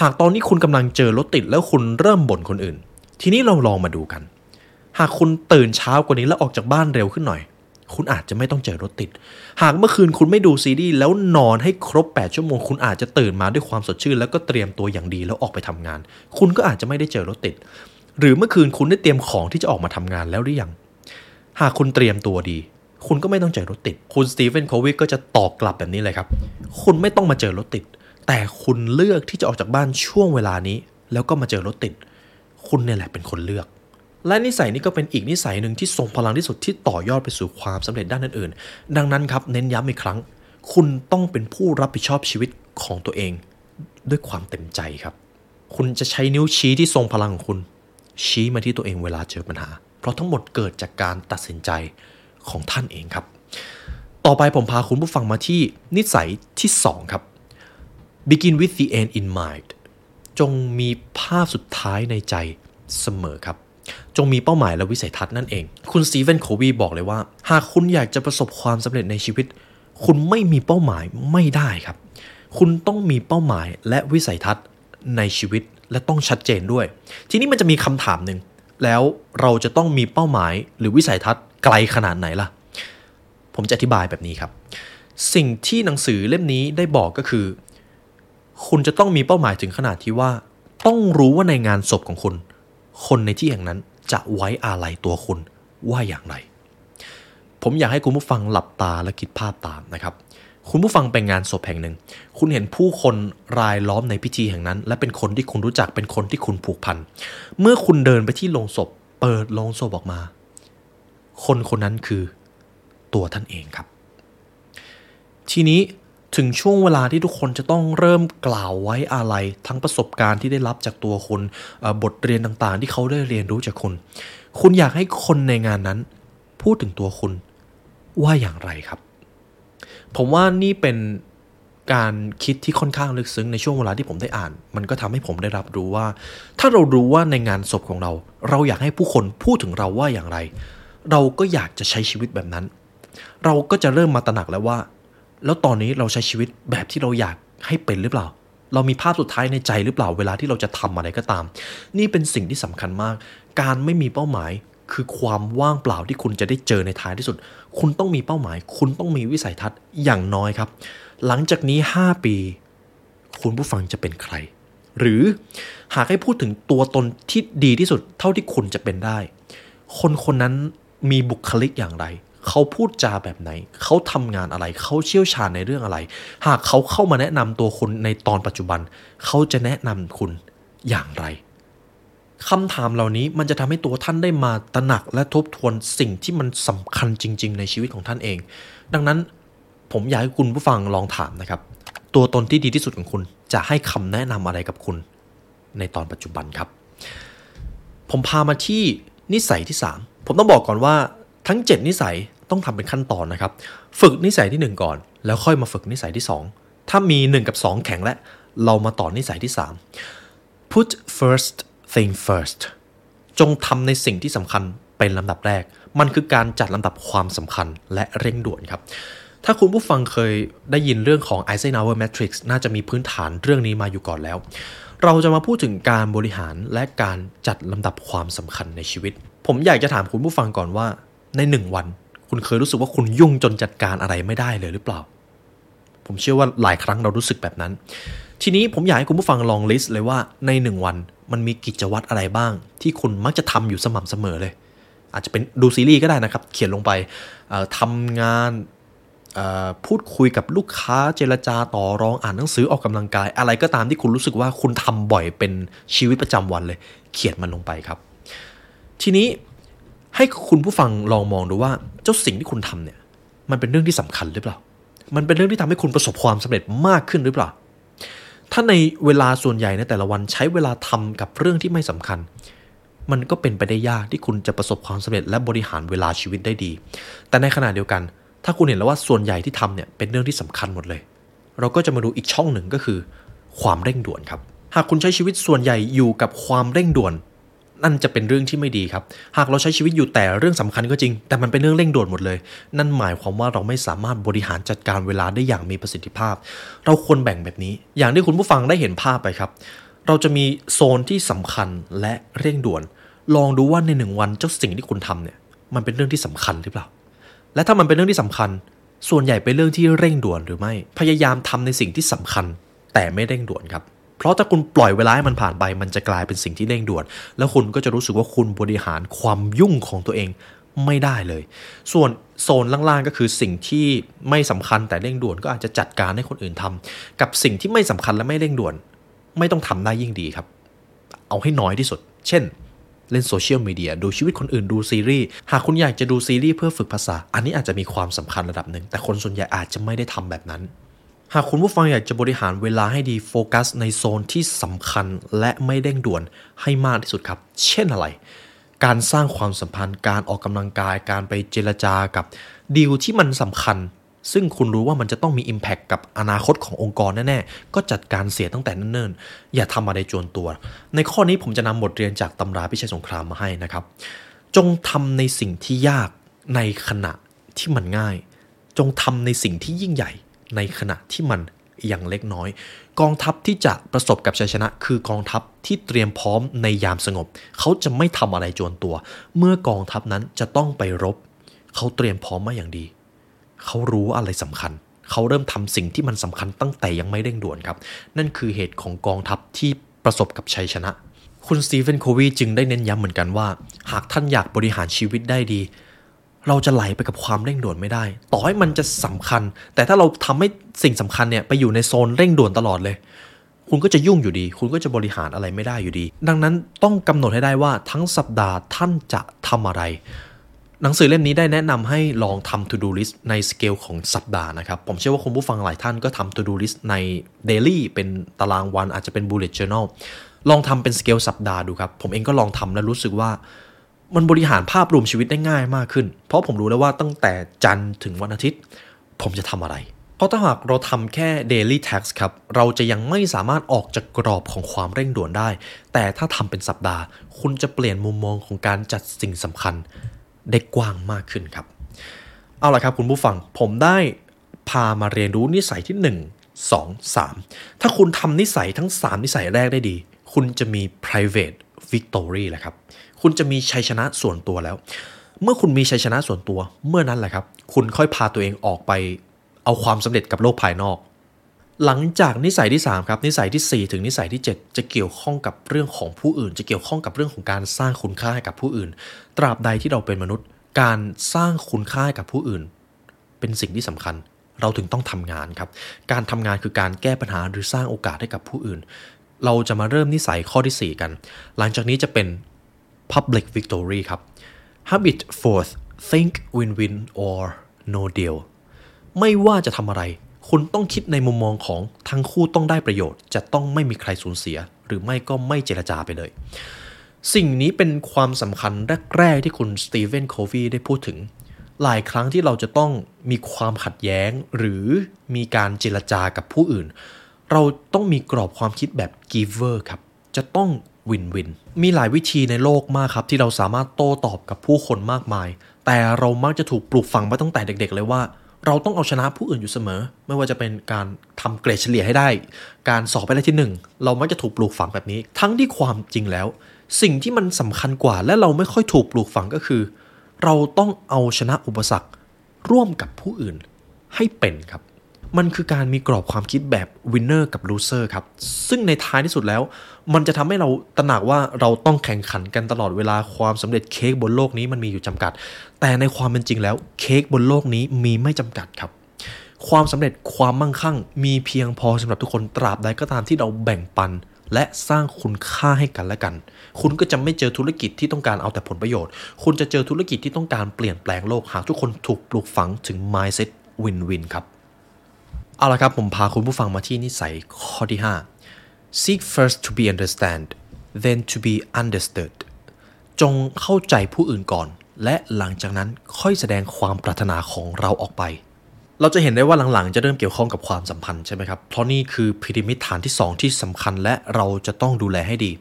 Speaker 1: หากตอนนี้คุณกำลังเจอรถติดแล้วคุณเริ่มบ่นคนอื่น ทีนี้เราลองมาดูกัน หากคุณตื่นเช้ากว่านี้แล้วออกจากบ้านเร็วขึ้นหน่อย คุณอาจจะไม่ต้องเจอรถติด หากเมื่อคืนคุณไม่ดูซีรีส์แล้วนอนให้ครบ 8 ชั่วโมง คุณอาจจะตื่นมาด้วยความสดชื่น แล้วก็เตรียมตัวอย่างดีแล้วออกไปทำงาน คุณก็อาจจะไม่ได้เจอรถติด หรือเมื่อคืนคุณได้เตรียมของที่จะออกมาทำงานแล้วหรือยัง หากคุณเตรียมตัวดี คุณก็ไม่ต้องเจอรถติด คุณสตีเฟนโควิกก็จะตอบกลับแบบนี้เลยครับ คุณไม่ต้องมาเจอรถติด แต่คุณเลือกที่จะออกจากบ้านช่วงเวลานี้ แล้วก็มาเจอรถติด คุณเนี่ยแหละเป็นคนเลือก และนิสัยนี้ก็เป็นอีกนิสัยหนึ่งที่ทรงพลังที่สุดที่ต่อยอดไปสู่ความสำเร็จด้านอื่นๆ ดังนั้นครับเน้นย้ำอีกครั้ง คุณต้องเป็นผู้รับผิดชอบชีวิตของตัวเอง ด้วยความเต็มใจครับ คุณจะใช้นิ้วชี้ที่ทรงพลังของคุณ ชี้มาที่ตัวเองเวลาเจอปัญหา เพราะทั้งหมดเกิดจากการตัดสินใจของท่านเองครับ ต่อไปผมพาคุณผู้ฟังมาที่นิสัยที่ 2 ครับ begin with the end in mind จงมีภาพสุดท้ายในใจเสมอครับ จงมีเป้าหมายและวิสัยทัศน์นั่นเอง คุณสตีเฟนโควีบอกเลยว่า หากคุณอยากจะประสบความสำเร็จในชีวิต คุณไม่มีเป้าหมายไม่ได้ครับ คุณต้องมีเป้าหมายและวิสัยทัศน์ในชีวิต และต้องชัดเจนด้วย ทีนี้มันจะมีคำถามหนึ่งแล้วเราจะต้องมีเป้าหมายหรือวิสัยทัศน์ไกลขนาดไหนล่ะ ผมจะอธิบายแบบนี้ครับ สิ่งที่หนังสือเล่มนี้ได้บอกก็คือ คุณจะต้องมีเป้าหมายถึงขนาดที่ว่า ต้องรู้ว่าในงานศพของคุณ คนในที่แห่งนั้นจะไว้อาลัยตัวคุณว่าอย่างไร ผมอยากให้คุณผู้ฟังหลับตาและคิดภาพตามนะครับ คุณผู้ฟังไปงานศพแห่งหนึ่ง คุณเห็นผู้คนรายล้อมในพิธีแห่งนั้น และเป็นคนที่คุณรู้จักเป็นคนที่คุณผูกพัน เมื่อคุณเดินไปที่โลงศพ เปิดโลงศพออกมา คนคนนั้นคือตัวท่านเองครับ ทีนี้ถึงช่วงเวลาที่ทุกคนจะต้องเริ่มกล่าวไว้อาลัยทั้งประสบการณ์ที่ได้รับจากตัวคุณบทเรียนต่างๆ ที่เขาได้เรียนรู้จากคุณ คุณอยากให้คนในงานนั้น พูดถึงตัวคุณว่าอย่างไรครับ ผมว่านี่เป็นการคิดที่ค่อนข้างลึกซึ้งในช่วงเวลาที่ผมได้อ่าน มันก็ทำให้ผมได้รับรู้ว่า ถ้าเรารู้ว่าในงานศพของเรา เราอยากให้ผู้คนพูดถึงเราว่าอย่างไร เราก็อยากจะใช้ชีวิตแบบนั้น เราก็จะเริ่มมาตระหนักแล้วว่า แล้วตอนนี้เราใช้ชีวิตแบบที่เราอยากให้เป็นหรือเปล่า เรามีภาพสุดท้ายในใจหรือเปล่าเวลาที่เราจะทำอะไรก็ตาม นี่เป็นสิ่งที่สำคัญมาก การไม่มีเป้าหมาย คือความว่างเปล่าที่คุณจะได้เจอในท้ายที่สุด คุณต้องมีเป้าหมาย คุณต้องมีวิสัยทัศน์อย่างน้อยครับ หลังจากนี้ 5 ปี คุณผู้ฟังจะเป็นใคร หรือหากให้พูดถึงตัวตนที่ดีที่สุด เท่าที่คุณจะเป็นได้ คนคนนั้นมีบุคลิกอย่างไร เขาพูดจาแบบไหน เขาทำงานอะไร เขาเชี่ยวชาญในเรื่องอะไร หากเขาเข้ามาแนะนำตัวคุณในตอนปัจจุบัน เขาจะแนะนำคุณอย่างไร คำถามเหล่านี้มันจะทำให้ตัวท่านได้มาตระหนักและทบทวนสิ่งที่มันสำคัญจริง ๆ ในชีวิตของท่านเอง ดังนั้นผมอยากให้คุณผู้ฟังลองถามนะครับ ตัวตนที่ดีที่สุดของคุณ จะให้คำแนะนำอะไรกับคุณ ในตอนปัจจุบันครับ ผมพามาที่นิสัยที่ 3 ผมต้องบอกก่อนว่าทั้ง 7 นิสัยต้องทำเป็นขั้นตอนนะครับ ฝึกนิสัยที่ 1 ก่อน แล้วค่อยมาฝึกนิสัยที่ 2 ถ้ามี 1 กับ 2 แข็งแล้วเรามาต่อนิสัยที่ 3 put first thing first จงทำในสิ่งที่สำคัญเป็นลำดับแรก มันคือการจัดลำดับความสำคัญและเร่งด่วนครับ ถ้าคุณผู้ฟังเคยได้ยินเรื่องของ Eisenhower Matrix น่าจะมีพื้นฐานเรื่องนี้มาอยู่ก่อนแล้ว เราจะมาพูดถึงการบริหารและการจัดลำดับความสำคัญในชีวิต ผมอยากจะถามคุณผู้ฟังก่อนว่า ในหนึ่งวัน คุณเคยรู้สึกว่าคุณยุ่งจนจัดการอะไรไม่ได้เลยหรือเปล่า ผมเชื่อว่าหลายครั้งเรารู้สึกแบบนั้น ทีนี้ผมอยากให้คุณผู้ฟังลองลิสต์เลยว่าในหนึ่งวันมันมีกิจวัตรอะไรบ้าง ที่คุณมักจะทำอยู่สม่ำเสมอเลย อาจจะเป็นดูซีรีส์ก็ได้นะครับ เขียนลงไปเอ่อทำงานพูดคุยกับลูกค้าเจรจาต่อรองอ่านหนังสือออกกำลังกาย อะไรก็ตามที่คุณรู้สึกว่าคุณทำบ่อยเป็นชีวิตประจำวันเลย เขียนมันลงไปครับ ทีนี้ให้คุณผู้ฟังลองมองดูว่าเจ้าสิ่งที่คุณทำเนี่ย มันเป็นเรื่องที่สำคัญหรือเปล่า มันเป็นเรื่องที่ทำให้คุณประสบความสำเร็จมากขึ้นหรือเปล่า ถ้าในเวลาส่วนใหญ่ในแต่ละวันใช้เวลาทำกับเรื่องที่ไม่สำคัญ มันก็เป็นไปได้ยากที่คุณจะประสบความสำเร็จและบริหารเวลาชีวิตได้ดี แต่ในขณะเดียวกัน ถ้าคุณเห็นแล้วว่าส่วนใหญ่ที่ทำเนี่ยเป็นเรื่องที่สำคัญหมดเลย เราก็จะมาดูอีกช่องหนึ่งก็คือ ความเร่งด่วนครับ หากคุณใช้ชีวิตส่วนใหญ่อยู่กับความเร่งด่วน นั่นจะเป็นเรื่องที่ไม่ดีครับ หากเราใช้ชีวิตอยู่แต่เรื่องสำคัญก็จริง แต่มันเป็นเรื่องเร่งด่วนหมดเลย นั่นหมายความว่าเราไม่สามารถบริหารจัดการเวลาได้อย่างมีประสิทธิภาพ เราควรแบ่งแบบนี้ อย่างที่คุณผู้ฟังได้เห็นภาพไปครับ เราจะมีโซนที่สำคัญและเร่งด่วน ลองดูว่าในหนึ่งวันเจ้าสิ่งที่คุณทำเนี่ย มันเป็นเรื่องที่สำคัญหรือเปล่า และถ้ามันเป็นเรื่องที่สำคัญ ส่วนใหญ่เป็นเรื่องที่เร่งด่วนหรือไม่ พยายามทำในสิ่งที่สำคัญ แต่ไม่เร่งด่วนครับ เพราะถ้าคุณปล่อยเวลาให้มันผ่านไป มันจะกลายเป็นสิ่งที่เร่งด่วน แล้วคุณก็จะรู้สึกว่าคุณบริหารความยุ่งของตัวเองไม่ได้เลย ส่วนโซนล่างๆก็คือสิ่งที่ไม่สำคัญแต่เร่งด่วนก็อาจจะจัดการให้คนอื่นทำกับสิ่งที่ไม่สำคัญและไม่เร่งด่วน ไม่ต้องทำได้ยิ่งดีครับ เอาให้น้อยที่สุด เช่น เล่นโซเชียลมีเดียดูชีวิตคนอื่นดูซีรีส์ หากคุณอยากจะดูซีรีส์เพื่อฝึกภาษา อันนี้อาจจะมีความสำคัญระดับหนึ่ง แต่คนส่วนใหญ่อาจจะไม่ได้ทำแบบนั้น หากคุณผู้ฟังอยากจะบริหารเวลาให้ดีโฟกัสในโซนที่สำคัญและไม่เร่งด่วนให้มากที่สุดครับ เช่นอะไร การสร้างความสัมพันธ์ การออกกำลังกาย การไปเจรจากับดีลที่มันสำคัญ ซึ่งคุณรู้ว่ามันจะต้องมี Impact กับอนาคตขององค์กรแน่ๆ ก็จัดการเสียตั้งแต่เนิ่นๆ อย่าทำอะไรจวนตัว ในข้อนี้ผมจะนำบทเรียนจากตำราพิชัยสงครามมาให้นะครับ จงทำในสิ่งที่ยากในขณะที่มันง่าย จงทำในสิ่งที่ยิ่งใหญ่ ในขณะที่มันยังเล็กน้อย กองทัพที่จะประสบกับชัยชนะ คือกองทัพที่เตรียมพร้อมในยามสงบ เขาจะไม่ทำอะไรจวนตัว เมื่อกองทัพนั้นจะต้องไปรบ เขาเตรียมพร้อมมาอย่างดี เขารู้อะไรสำคัญ เขาเริ่มทำสิ่งที่มันสำคัญตั้งแต่ยังไม่เร่งด่วนครับ นั่นคือเหตุของกองทัพที่ประสบกับชัยชนะ คุณสตีเฟนโควีจึงได้เน้นย้ำเหมือนกันว่า หากท่านอยากบริหารชีวิตได้ดี เราจะไหลไปกับความเร่งด่วนไม่ได้ ต่อให้มันจะสำคัญ แต่ถ้าเราทำให้สิ่งสำคัญเนี่ยไปอยู่ในโซนเร่งด่วนตลอดเลย คุณก็จะยุ่งอยู่ดี คุณก็จะบริหารอะไรไม่ได้อยู่ดี ดังนั้นต้องกำหนดให้ได้ว่าทั้งสัปดาห์ท่านจะทำอะไร หนังสือเล่มนี้ได้แนะนำให้ลองทำ to do list ในสเกลของสัปดาห์นะครับ ผมเชื่อว่าคุณผู้ฟังหลายท่านก็ทำ to do list ใน daily เป็นตารางวันอาจจะเป็น bullet journal ลองทำเป็นสเกลสัปดาห์ดูครับ ผมเองก็ลองทำแล้วรู้สึกว่า มันบริหารภาพรวมชีวิตได้ง่ายมากขึ้น เพราะผมรู้แล้วว่าตั้งแต่จันทร์ถึงวันอาทิตย์ ผมจะทำอะไร เพราะถ้าหากเราทำแค่ daily task ครับ เราจะยังไม่สามารถออกจากกรอบของความเร่งด่วนได้ แต่ถ้าทำเป็นสัปดาห์ คุณจะเปลี่ยนมุมมองของการจัดสิ่งสำคัญได้กว้างมากขึ้นครับ เอาละครับคุณผู้ฟัง ผมได้พามาเรียนรู้นิสัยที่ 1 2 3 ถ้าคุณทำนิสัยทั้ง 3 นิสัยแรกได้ดี คุณจะมี private victory แหละครับ คุณจะมีชัยชนะส่วนตัวแล้ว เมื่อคุณมีชัยชนะส่วนตัว เมื่อนั้นแหละครับ คุณค่อยพาตัวเองออกไปเอาความสำเร็จกับโลกภายนอก หลังจากนิสัยที่ 3 ครับ นิสัยที่ 4 ถึงนิสัยที่ 7 จะเกี่ยวข้องกับเรื่องของผู้อื่น จะเกี่ยวข้องกับเรื่องของการสร้างคุณค่าให้กับผู้อื่น ตราบใดที่เราเป็นมนุษย์ การสร้างคุณค่าให้กับผู้อื่น เป็นสิ่งที่สำคัญ เราถึงต้องทำงานครับ การทำงานคือการแก้ปัญหาหรือสร้างโอกาสให้กับผู้อื่น เราจะมาเริ่มนิสัยข้อที่ 4 กัน หลังจากนี้จะเป็น public victory ครับ habit fourth think win-win or no deal ไม่ว่าจะทำอะไร คุณต้องคิดในมุมมองของทั้งคู่ต้องได้ประโยชน์ จะต้องไม่มีใครสูญเสีย หรือไม่ก็ไม่เจรจาไปเลย สิ่งนี้เป็นความสำคัญแรก ๆ ที่คุณสตีเฟนโควีได้พูดถึง หลายครั้งที่เราจะต้องมีความขัดแย้ง หรือมีการเจรจากับผู้อื่น เราต้องมีกรอบความคิดแบบ giver ครับจะต้อง วินวิน มีหลายวิธีในโลกมากครับ ที่เราสามารถโต้ตอบกับผู้คนมากมาย แต่เรามักจะถูกปลูกฝังมาตั้งแต่เด็ก ๆ เลยว่า เราต้องเอาชนะผู้อื่นอยู่เสมอ ไม่ว่าจะเป็นการทำเกรดเฉลี่ยให้ได้ การสอบไปได้ที่หนึ่งเรามักจะถูกปลูกฝังแบบนี้ ทั้งที่ความจริงแล้ว สิ่งที่มันสำคัญกว่า และเราไม่ค่อยถูกปลูกฝังก็คือ เราต้องเอาชนะอุปสรรคร่วมกับผู้อื่นให้เป็นครับ มันคือการมีกรอบความคิดแบบ winner กับ loser ครับ ซึ่งในท้ายที่สุดแล้ว มันจะทำให้เราตระหนักว่าเราต้องแข่งขันกันตลอดเวลาความสำเร็จเค้กบนโลกนี้มันมีอยู่จำกัด แต่ในความเป็นจริงแล้วเค้กบนโลกนี้มีไม่จำกัดครับ ความสำเร็จความมั่งคั่ง มีเพียงพอสำหรับทุกคนตราบใดก็ตามที่เราแบ่งปันและสร้างคุณค่าให้กันและกัน คุณก็จะไม่เจอธุรกิจที่ต้องการเอาแต่ผลประโยชน์ คุณจะเจอธุรกิจที่ต้องการเปลี่ยนแปลงโลก หากทุกคนถูกปลูกฝังถึง mindset win-win ครับ เอาละครับผมพาคุณผู้ฟังมาที่นิสัยข้อที่ 5 seek first to be understand then to be understood จงเข้าใจผู้อื่นก่อน และหลังจากนั้นค่อยแสดงความปรารถนาของเราออกไป เราจะเห็นได้ว่าหลังๆ จะเริ่มเกี่ยวข้องกับความสัมพันธ์ใช่ไหมครับ เพราะนี่คือพีระมิดฐานที่ 2 ที่สำคัญและเราจะต้องดูแลให้ดี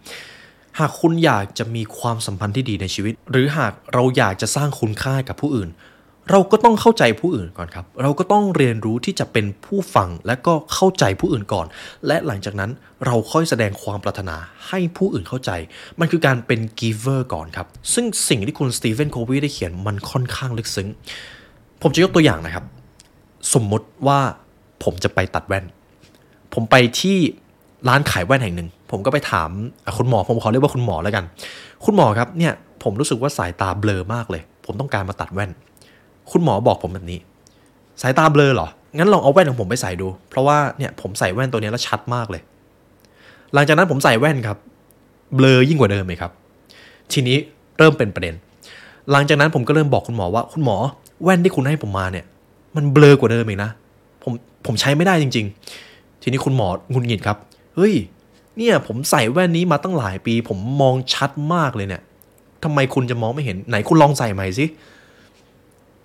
Speaker 1: หากคุณอยากจะมีความสัมพันธ์ที่ดีในชีวิต หรือหากเราอยากจะสร้างคุณค่ากับผู้อื่น เราก็ต้องเข้าใจผู้อื่นก่อนครับ เราก็ต้องเรียนรู้ที่จะเป็นผู้ฟังและก็เข้าใจผู้อื่นก่อน และหลังจากนั้นเราค่อยแสดงความปรารถนาให้ผู้อื่นเข้าใจ มันคือการเป็น giver ก่อนครับ ซึ่งสิ่งที่คุณสตีเฟนโควีได้เขียนมันค่อนข้างลึกซึ้ง ผมจะยกตัวอย่างนะครับ สมมติว่าผมจะไปตัดแว่น ผมไปที่ร้านขายแว่นแห่งหนึ่ง ผมก็ไปถามคุณหมอ ผมขอเรียกว่าคุณหมอแล้วกัน คุณหมอครับเนี่ยผมรู้สึกว่าสายตาเบลอมากเลย ผมต้องการมาตัดแว่น คุณหมอบอกผมแบบนี้ สายตาเบลอเหรอ งั้นลองเอาแว่นของผมไปใส่ดู เพราะว่าเนี่ยผมใส่แว่นตัวนี้แล้วชัดมากเลย หลังจากนั้นผมใส่แว่นครับ เบลอยิ่งกว่าเดิมเลยครับ ทีนี้เริ่มเป็นประเด็น หลังจากนั้นผมก็เริ่มบอกคุณหมอว่าคุณหมอ แว่นที่คุณให้ผมมาเนี่ย มันเบลอกว่าเดิมอีกนะ ผมผมใช้ไม่ได้จริง ๆ ทีนี้คุณหมองุนหงิดครับ เฮ้ย เนี่ยผมใส่แว่นนี้มาตั้งหลายปี ผมมองชัดมากเลยเนี่ยทำไมคุณจะมองไม่เห็นไหนคุณลองใส่ใหม่สิ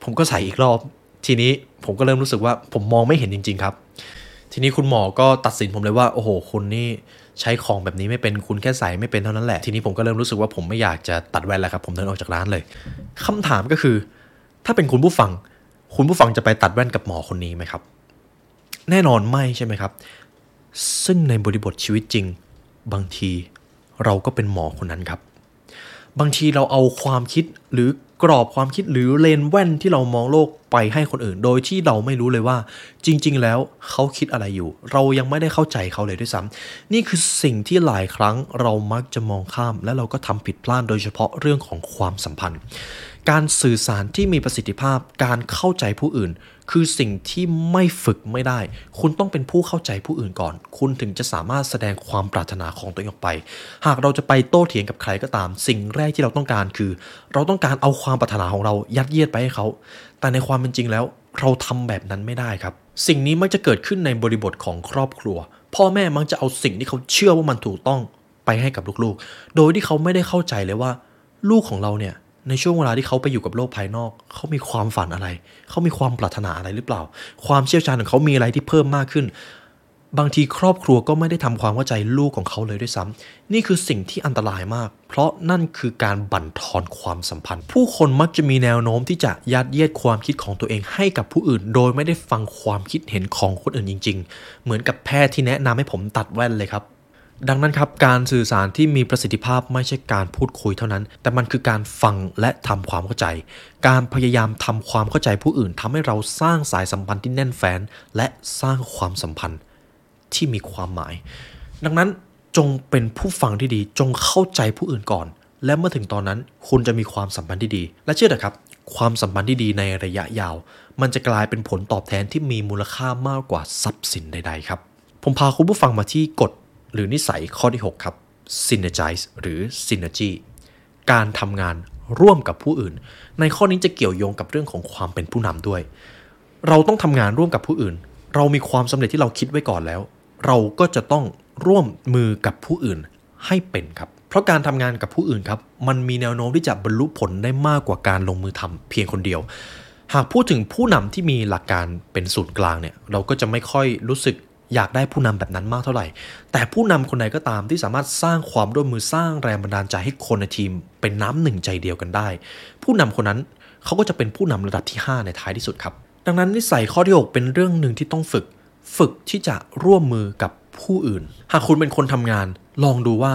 Speaker 1: ผมก็ใส่อีกรอบ ทีนี้ผมก็เริ่มรู้สึกว่าผมมองไม่เห็นจริง ๆ ครับ ทีนี้คุณหมอก็ตัดสินผมเลยว่าโอ้โหคุณนี่ใช้ของแบบนี้ไม่เป็นคุณแค่ใส่ไม่เป็นเท่านั้นแหละ ทีนี้ผมก็เริ่มรู้สึกว่าผมไม่อยากจะตัดแว่นแล้วครับ ผมเดินออกจากร้านเลยคำถามก็คือ ถ้าเป็นคุณผู้ฟัง คุณผู้ฟังจะไปตัดแว่นกับหมอคนนี้ไหมครับ แน่นอนไม่ใช่ไหมครับ ซึ่งในบริบทชีวิตจริง บางทีเราก็เป็นหมอคนนั้นครับ บางทีเราเอาความคิดหรือกรอบความคิดหรือเลนแว่นที่เรามองโลกไปให้คนอื่น โดยที่เราไม่รู้เลยว่า จริง ๆ แล้วเขาคิดอะไรอยู่ เรายังไม่ได้เข้าใจเขาเลยด้วยซ้ำนี่คือสิ่งที่หลายครั้งเรามักจะมองข้าม และเราก็ทำผิดพลาดโดยเฉพาะเรื่องของความสัมพันธ์ การสื่อสารที่มีประสิทธิภาพการเข้าใจผู้อื่น คือสิ่งที่ไม่ฝึกไม่ได้ คุณต้องเป็นผู้เข้าใจผู้อื่นก่อน คุณถึงจะสามารถแสดงความปรารถนาของตัวเองออกไป หากเราจะไปโต้เถียงกับใครก็ตาม สิ่งแรกที่เราต้องการคือ เราต้องการเอาความปรารถนาของเรายัดเยียดไปให้เขา แต่ในความเป็นจริงแล้ว เราทำแบบนั้นไม่ได้ครับ สิ่งนี้มักจะเกิดขึ้นในบริบทของครอบครัว พ่อแม่มักจะเอาสิ่งที่เขาเชื่อว่ามันถูกต้องไปให้กับลูกๆ โดยที่เขาไม่ได้เข้าใจเลยว่า ลูกของเราเนี่ย ในช่วงเวลาที่เขาไปอยู่กับโลกภายนอก เขามีความฝันอะไร เขามีความปรารถนาอะไรหรือเปล่า ความเชี่ยวชาญของเขามีอะไรที่เพิ่มมากขึ้น บางทีครอบครัวก็ไม่ได้ทำความเข้าใจลูกของเขาเลยด้วยซ้ำนี่คือสิ่งที่อันตรายมาก เพราะนั่นคือการบั่นทอนความสัมพันธ์ ผู้คนมักจะมีแนวโน้มที่จะยัดเยียดความคิดของตัวเองให้กับผู้อื่น โดยไม่ได้ฟังความคิดเห็นของคนอื่นจริง ๆ เหมือนกับแพทย์ที่แนะนำให้ผมตัดแว่นเลยครับ ดังนั้นครับการสื่อสารที่มีประสิทธิภาพไม่ใช่การพูดคุยเท่านั้น แต่มันคือการฟังและทำความเข้าใจ การพยายามทำความเข้าใจผู้อื่นทำให้เราสร้างสายสัมพันธ์ที่แน่นแฟ้นและสร้างความสัมพันธ์ที่มีความหมาย ดังนั้นจงเป็นผู้ฟังที่ดีจงเข้าใจผู้อื่นก่อน และเมื่อถึงตอนนั้น คุณจะมีความสัมพันธ์ที่ดี และเชื่อเถอะครับ ความสัมพันธ์ที่ดีในระยะยาว มันจะกลายเป็นผลตอบแทนที่มีมูลค่ามากกว่าทรัพย์สินใดๆครับผมพาคุณผู้ฟังมาที่กฎ หรือนิสัยข้อที่ 6 ครับ synergize หรือ synergy การทำงานร่วมกับผู้อื่น ในข้อนี้จะเกี่ยวโยงกับเรื่องของความเป็นผู้นำด้วย เราต้องทำงานร่วมกับผู้อื่น เรามีความสำเร็จที่เราคิดไว้ก่อนแล้ว เราก็จะต้องร่วมมือกับผู้อื่นให้เป็นครับ เพราะการทำงานกับผู้อื่นครับ มันมีแนวโน้มที่จะบรรลุผลได้มากกว่าการลงมือทำเพียงคนเดียว หากพูดถึงผู้นำที่มีหลักการเป็นศูนย์กลางเนี่ย เราก็จะไม่ค่อยรู้สึก อยากได้ผู้นำแบบนั้นมากเท่าไหร่ แต่ผู้นำคนใดก็ตามที่สามารถสร้างความร่วมมือสร้างแรงบันดาลใจให้คนในทีม เป็นน้ำหนึ่งใจเดียวกันได้ ผู้นำคนนั้นเขาก็จะเป็นผู้นำระดับที่ 5 ในท้ายที่สุดครับ ดังนั้นนิสัยข้อที่ 6 เป็นเรื่องหนึ่งที่ต้องฝึก ฝึกที่จะร่วมมือกับผู้อื่น หากคุณเป็นคนทำงาน ลองดูว่า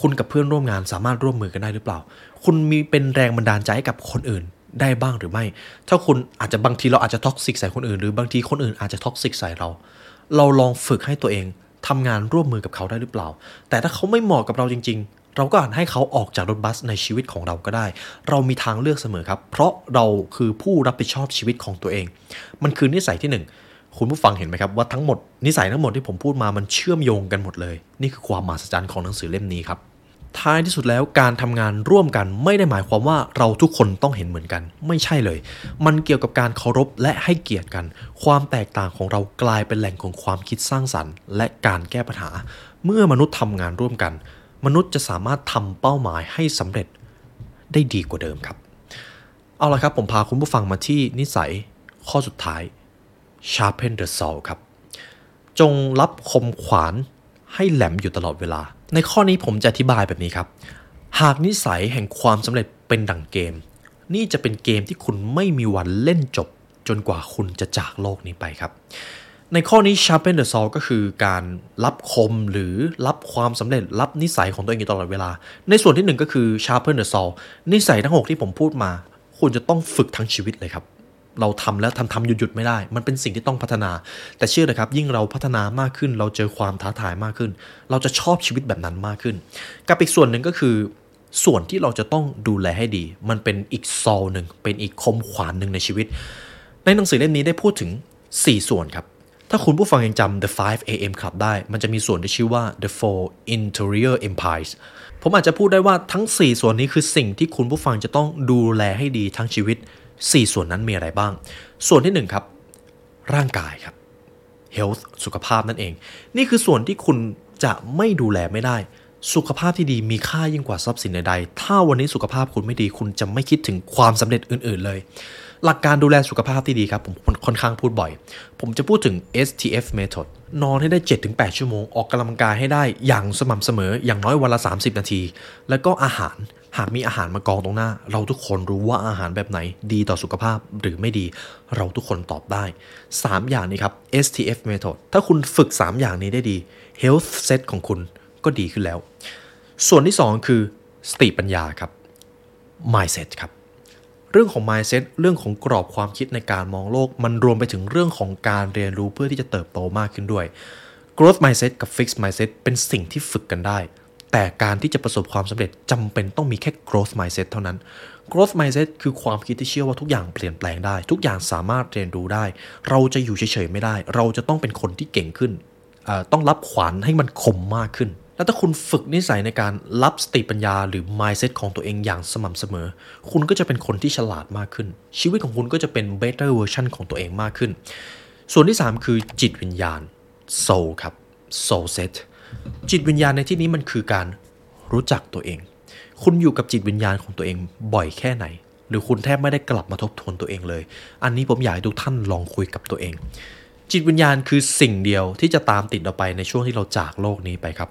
Speaker 1: คุณกับเพื่อนร่วมงานสามารถร่วมมือกันได้หรือเปล่า คุณมีเป็นแรงบันดาลใจให้กับคนอื่นได้บ้างหรือไม่ ถ้าคุณอาจจะบางทีเราอาจจะ toxic ใส่คนอื่น หรือบางทีคนอื่นอาจจะ toxic ใส่เรา เราลองฝึกให้ตัวเองทำงานร่วมมือกับเขาได้หรือเปล่า แต่ถ้าเขาไม่เหมาะกับเราจริง ๆ เราก็อาจให้เขาออกจากรถบัสในชีวิตของเราก็ได้ เรามีทางเลือกเสมอครับ เพราะเราคือผู้รับผิดชอบชีวิตของตัวเอง มันคือนิสัยที่หนึ่งคุณผู้ฟังเห็นไหมครับว่าทั้งหมดนิสัยทั้งหมดที่ผมพูดมามันเชื่อมโยงกันหมดเลย นี่คือความมหัศจรรย์ของหนังสือเล่มนี้ครับ ท้ายที่สุดแล้วการทำงานร่วมกันไม่ได้หมายความว่าเราทุกคนต้องเห็นเหมือนกัน ไม่ใช่เลย มันเกี่ยวกับการเคารพและให้เกียรติกัน ความแตกต่างของเรากลายเป็นแหล่งของความคิดสร้างสรรค์ และการแก้ปัญหา เมื่อมนุษย์ทำงานร่วมกัน มนุษย์จะสามารถทำเป้าหมายให้สำเร็จได้ดีกว่าเดิมครับ เอาละครับผมพาคุณผู้ฟังมาที่นิสัยข้อสุดท้าย sharpen the saw ครับ จงรับคมขวานให้แหลมอยู่ตลอดเวลา ในข้อนี้ผมจะอธิบายแบบนี้ครับ หากนิสัยแห่งความสำเร็จเป็นดั่งเกม นี่จะเป็นเกมที่คุณไม่มีวันเล่นจบ จนกว่าคุณจะจากโลกนี้ไปครับ ในข้อนี้ sharpen the saw ก็คือการรับคมหรือรับความสำเร็จรับนิสัยของตัวเองตลอดเวลา ในส่วนที่หนึ่งก็คือ sharpen the saw นิสัยทั้งหกที่ผมพูดมา คุณจะต้องฝึกทั้งชีวิตเลยครับ เราทำแล้วทำทำหยุดหยุดไม่ได้ มันเป็นสิ่งที่ต้องพัฒนา แต่เชื่อเลยครับ ยิ่งเราพัฒนามากขึ้น เราเจอความท้าทายมากขึ้น เราจะชอบชีวิตแบบนั้นมากขึ้น กับอีกส่วนหนึ่งก็คือ ส่วนที่เราจะต้องดูแลให้ดี มันเป็นอีกซอลหนึ่ง เป็นอีกคมขวานหนึ่งในชีวิต ในหนังสือเล่มนี้ได้พูดถึง 4 ส่วนครับ ถ้าคุณผู้ฟังยังจำ The 5 AM Club ได้ มันจะมีส่วนที่ชื่อว่า The Four Interior Empires ผมอาจจะพูดได้ว่าทั้ง 4 ส่วนนี้คือสิ่งที่คุณผู้ฟังจะต้องดูแลให้ดีทั้งชีวิต 4 ส่วนนั้นมีอะไรบ้าง ส่วนที่ 1 ครับ ร่างกายครับ health สุขภาพนั่นเอง นี่คือส่วนที่คุณจะไม่ดูแลไม่ได้ สุขภาพที่ดีมีค่ายิ่งกว่าทรัพย์สินใดๆ ถ้าวันนี้สุขภาพคุณไม่ดีคุณจะไม่คิดถึงความสำเร็จอื่น ๆ เลย หลักการดูแลสุขภาพที่ดีครับ ผมค่อนข้างพูดบ่อย ผมจะพูดถึง STF method นอนให้ได้ 7-8 ชั่วโมง ออกกำลังกายให้ได้อย่างสม่ำเสมออย่างน้อยวันละ 30 นาที แล้วก็อาหาร หากมีอาหารมากองตรงหน้า เราทุกคนรู้ว่าอาหารแบบไหนดีต่อสุขภาพหรือไม่ดี เราทุกคนตอบได้ 3 อย่างนี้ครับ STF method ถ้าคุณฝึก 3 อย่างนี้ได้ดี health set ของคุณก็ดีขึ้นแล้ว ส่วนที่ 2 คือสติปัญญาครับ mindset ครับเรื่องของ mindset เรื่องของกรอบความคิดในการมองโลก มันรวมไปถึงเรื่องของการเรียนรู้เพื่อที่จะเติบโตมากขึ้นด้วย growth mindset กับ fixed mindset เป็นสิ่งที่ฝึกกันได้ แต่การที่จะประสบความสำเร็จจำเป็นต้องมีแค่ growth mindset เท่านั้น growth mindset คือความคิดที่เชื่อว่าทุกอย่างเปลี่ยนแปลงได้ ทุกอย่างสามารถเรียนรู้ได้ เราจะอยู่เฉยๆไม่ได้ เราจะต้องเป็นคนที่เก่งขึ้น ต้องรับขวานให้มันคมมากขึ้น แล้วถ้าคุณฝึกนิสัยในการรับสติปัญญาหรือ mindset ของตัวเองอย่างสม่ำเสมอ คุณก็จะเป็นคนที่ฉลาดมากขึ้น ชีวิตของคุณก็จะเป็น better version ของตัวเองมากขึ้น ส่วนที่ 3 คือจิตวิญญาณ soul ครับ soul set จิตวิญญาณในที่นี้มันคือการรู้จักตัวเอง คุณอยู่กับจิตวิญญาณของตัวเองบ่อยแค่ไหน หรือคุณแทบไม่ได้กลับมาทบทวนตัวเองเลย อันนี้ผมอยากให้ทุกท่านลองคุยกับตัวเอง จิตวิญญาณคือสิ่งเดียวที่จะตามติดเราไปในช่วงที่เราจากโลกนี้ไปครับ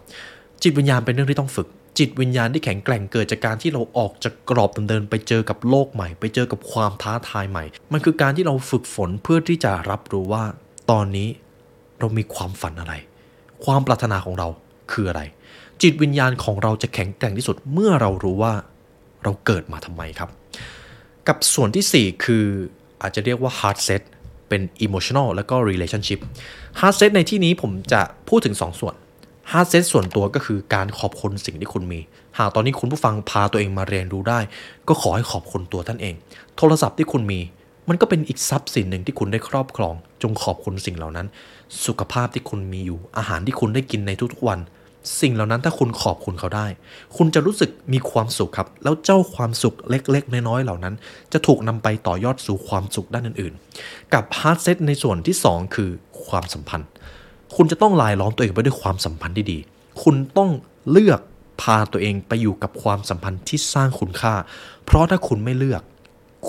Speaker 1: จิตวิญญาณเป็นเรื่องที่ต้องฝึก จิตวิญญาณที่แข็งแกร่งเกิดจากการที่เราออกจากกรอบเดินไปเจอกับโลกใหม่ ไปเจอกับความท้าทายใหม่ มันคือการที่เราฝึกฝนเพื่อที่จะรับรู้ว่า ตอนนี้เรามีความฝันอะไร ความปรารถนาของเราคืออะไร จิตวิญญาณของเราจะแข็งแกร่งที่สุดเมื่อเรารู้ว่าเราเกิดมาทำไมครับ กับส่วนที่ 4 คืออาจจะเรียกว่า hard set เป็น emotional แล้วก็ relationship hard set ในที่นี้ผมจะพูดถึง 2 ส่วน hard set ส่วนตัวก็คือการขอบคุณสิ่งที่คุณมี หากตอนนี้คุณผู้ฟังพาตัวเองมาเรียนรู้ได้ ก็ขอให้ขอบคุณตัวท่านเอง โทรศัพท์ที่คุณมี มันก็เป็นอีกทรัพย์สินหนึ่งที่คุณได้ครอบครอง จงขอบคุณสิ่งเหล่านั้น สุขภาพที่คุณมีอยู่ อาหารที่คุณได้กินในทุกๆวัน สิ่งเหล่านั้นถ้าคุณขอบคุณเขาได้ คุณจะรู้สึกมีความสุขครับ แล้วเจ้าความสุขเล็ก ๆ น้อยๆเหล่านั้น จะถูกนำไปต่อยอดสู่ความสุขด้านอื่น ๆ กับ heart set ในส่วนที่ 2 คือความสัมพันธ์ คุณจะต้องรายล้อมตัวเองไปด้วยความสัมพันธ์ที่ดี คุณต้องเลือกพาตัวเองไปอยู่กับความสัมพันธ์ที่สร้างคุณค่า เพราะถ้าคุณไม่เลือก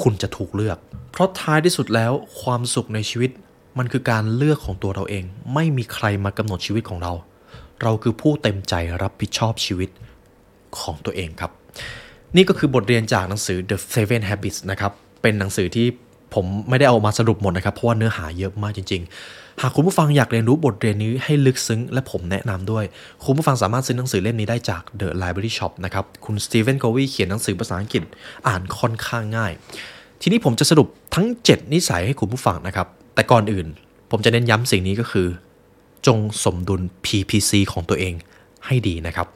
Speaker 1: คุณจะถูกเลือก เพราะท้ายที่สุดแล้วความสุขในชีวิตมันคือการเลือกของตัวเราเอง ไม่มีใครมากำหนดชีวิตของเรา เราคือผู้เต็มใจรับผิดชอบชีวิตของตัวเองครับ นี่ก็คือบทเรียนจากหนังสือ The Seven Habits นะครับเป็นหนังสือที่ผมไม่ได้เอามาสรุปหมดนะครับ เพราะว่าเนื้อหาเยอะมากจริง ๆ หากคุณผู้ฟังอยากเรียนรู้บทเรียนนี้ให้ลึกซึ้ง และผมแนะนำด้วย คุณผู้ฟังสามารถซื้อหนังสือเล่มนี้ได้จาก The Library Shop นะครับ คุณสตีเฟนโกวีเขียนหนังสือภาษาอังกฤษอ่านค่อนข้างง่าย ทีนี้ผมจะสรุปทั้ง 7 นิสัยให้คุณผู้ฟังนะครับ แต่ก่อนอื่น ผมจะเน้นย้ำสิ่งนี้ก็คือ จงสมดุล PPC ของตัวเองให้ดีนะครับ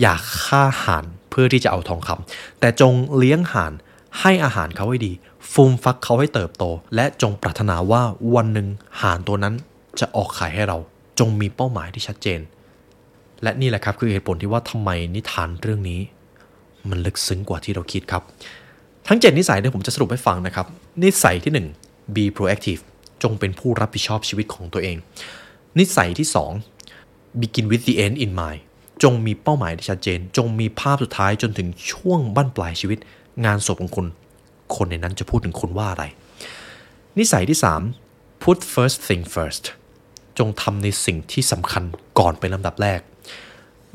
Speaker 1: อย่าฆ่าห่านเพื่อที่จะเอาทองคำแต่จงเลี้ยงห่านให้อาหารเขาให้ดีฟูมฟักเขาให้เติบโต และจงปรารถนาว่าวันหนึ่งห่านตัวนั้นจะออกไข่ให้เรา จงมีเป้าหมายที่ชัดเจน และนี่แหละครับคือเหตุผลที่ว่าทำไมนิทานเรื่องนี้ มันลึกซึ้งกว่าที่เราคิดครับ ทั้ง 7 นิสัยเนี่ยผมจะสรุปให้ฟังนะครับ นิสัยที่ 1 be proactive จงเป็นผู้รับผิดชอบชีวิตของตัวเอง นิสัยที่ 2 begin with the end in mind จงมีเป้าหมายที่ชัดเจน จงมีภาพสุดท้ายจนถึงช่วงบั้นปลายชีวิต งานศพของคุณ คนในนั้นจะพูดถึงคุณว่าอะไร นิสัยที่ 3 put first thing first จงทำในสิ่งที่สำคัญก่อนเป็นลำดับแรก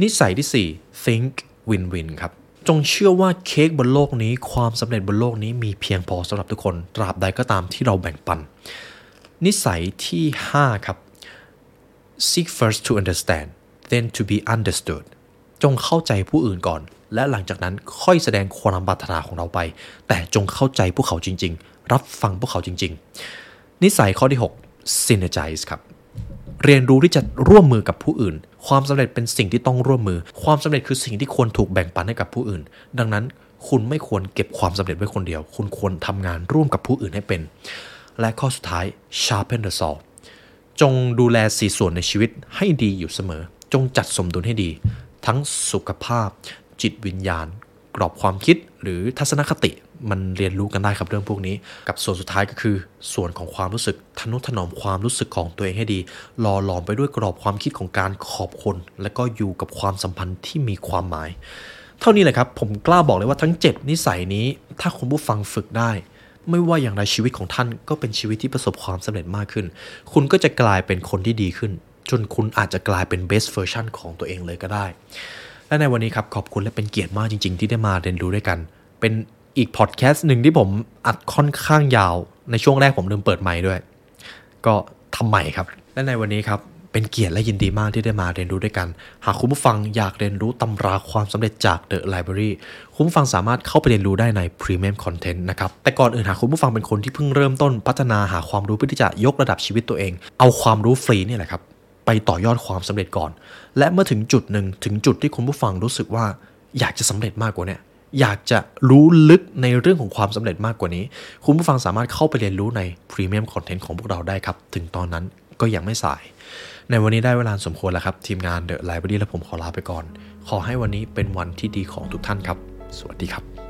Speaker 1: นิสัยที่ 4 think win win ครับ จงเชื่อว่าเค้กบนโลกนี้ความสำเร็จบนโลกนี้มีเพียงพอสำหรับทุกคน ตราบใดก็ตามที่เราแบ่งปัน นิสัยที่ 5 ครับ seek first to understand then to be understood จงเข้าใจผู้อื่นก่อน และหลังจากนั้นค่อยแสดงความปรารถนาของเราไป แต่จงเข้าใจพวกเขาจริง ๆ รับฟังพวกเขาจริง ๆ นิสัยข้อที่ 6 synergize ครับ เรียนรู้ที่จะร่วมมือกับผู้อื่น ความสำเร็จเป็นสิ่งที่ต้องร่วมมือ ความสำเร็จคือสิ่งที่ควรถูกแบ่งปันให้กับผู้อื่น ดังนั้นคุณไม่ควรเก็บความสำเร็จไว้คนเดียว คุณควรทำงานร่วมกับผู้อื่นให้เป็น และข้อสุดท้าย sharpen the saw จงดูแลสี่ส่วนในชีวิตให้ดีอยู่เสมอ จงจัดสมดุลให้ดี ทั้งสุขภาพ จิตวิญญาณ กรอบความคิดหรือทัศนคติ มันเรียนรู้กันได้ครับเรื่องพวกนี้ กับส่วนสุดท้ายก็คือ ส่วนของความรู้สึกทนุถนอมความรู้สึกของตัวเองให้ดีหล่อหลอมไปด้วยกรอบความคิดของการขอบคุณและก็อยู่กับความสัมพันธ์ที่มีความหมาย เท่านี้แหละครับ ผมกล้าบอกเลยว่าทั้ง 7 นิสัยนี้ ถ้าคุณผู้ฟังฝึกได้ ไม่ว่าอย่างไรชีวิตของท่านก็เป็นชีวิตที่ประสบความสำเร็จมากขึ้น คุณก็จะกลายเป็นคนที่ดีขึ้น จนคุณอาจจะกลายเป็น best version ของตัวเองเลยก็ได้และในวันนี้ครับขอบคุณและเป็นเกียรติมากจริง ๆ ที่ได้มาเรียนรู้ด้วยกัน เป็น อีกพอดแคสต์หนึ่งที่ผมอัดค่อนข้างยาว ในช่วงแรกผมลืมเปิดไมค์ด้วย ก็ทำใหม่ครับ และในวันนี้ครับ เป็นเกียรติและยินดีมากที่ได้มาเรียนรู้ด้วยกัน หากคุณผู้ฟังอยากเรียนรู้ตำราความสำเร็จจาก The Library คุณผู้ฟังสามารถเข้าไปเรียนรู้ได้ใน Premium Content นะครับ แต่ก่อนอื่นหากคุณผู้ฟังเป็นคนที่เพิ่งเริ่มต้นพัฒนาหาความรู้เพื่อที่จะยกระดับชีวิตตัวเอง เอาความรู้ฟรีนี่แหละครับไปต่อยอดความสำเร็จก่อน และเมื่อถึงจุดหนึ่งถึงจุดที่คุณผู้ฟังรู้สึกว่าอยากจะสำเร็จมากกว่านี่ย อยากจะรู้ลึกในเรื่องของความสำเร็จมากกว่านี้ คุณผู้ฟังสามารถเข้าไปเรียนรู้ในพรีเมียมคอนเทนต์ของพวกเราได้ครับ ถึงตอนนั้นก็ยังไม่สาย ในวันนี้ได้เวลาสมควรแล้วครับ ทีมงานเดอะไลบรารีและผมขอลาไปก่อน ขอให้วันนี้เป็นวันที่ดีของทุกท่านครับ สวัสดีครับ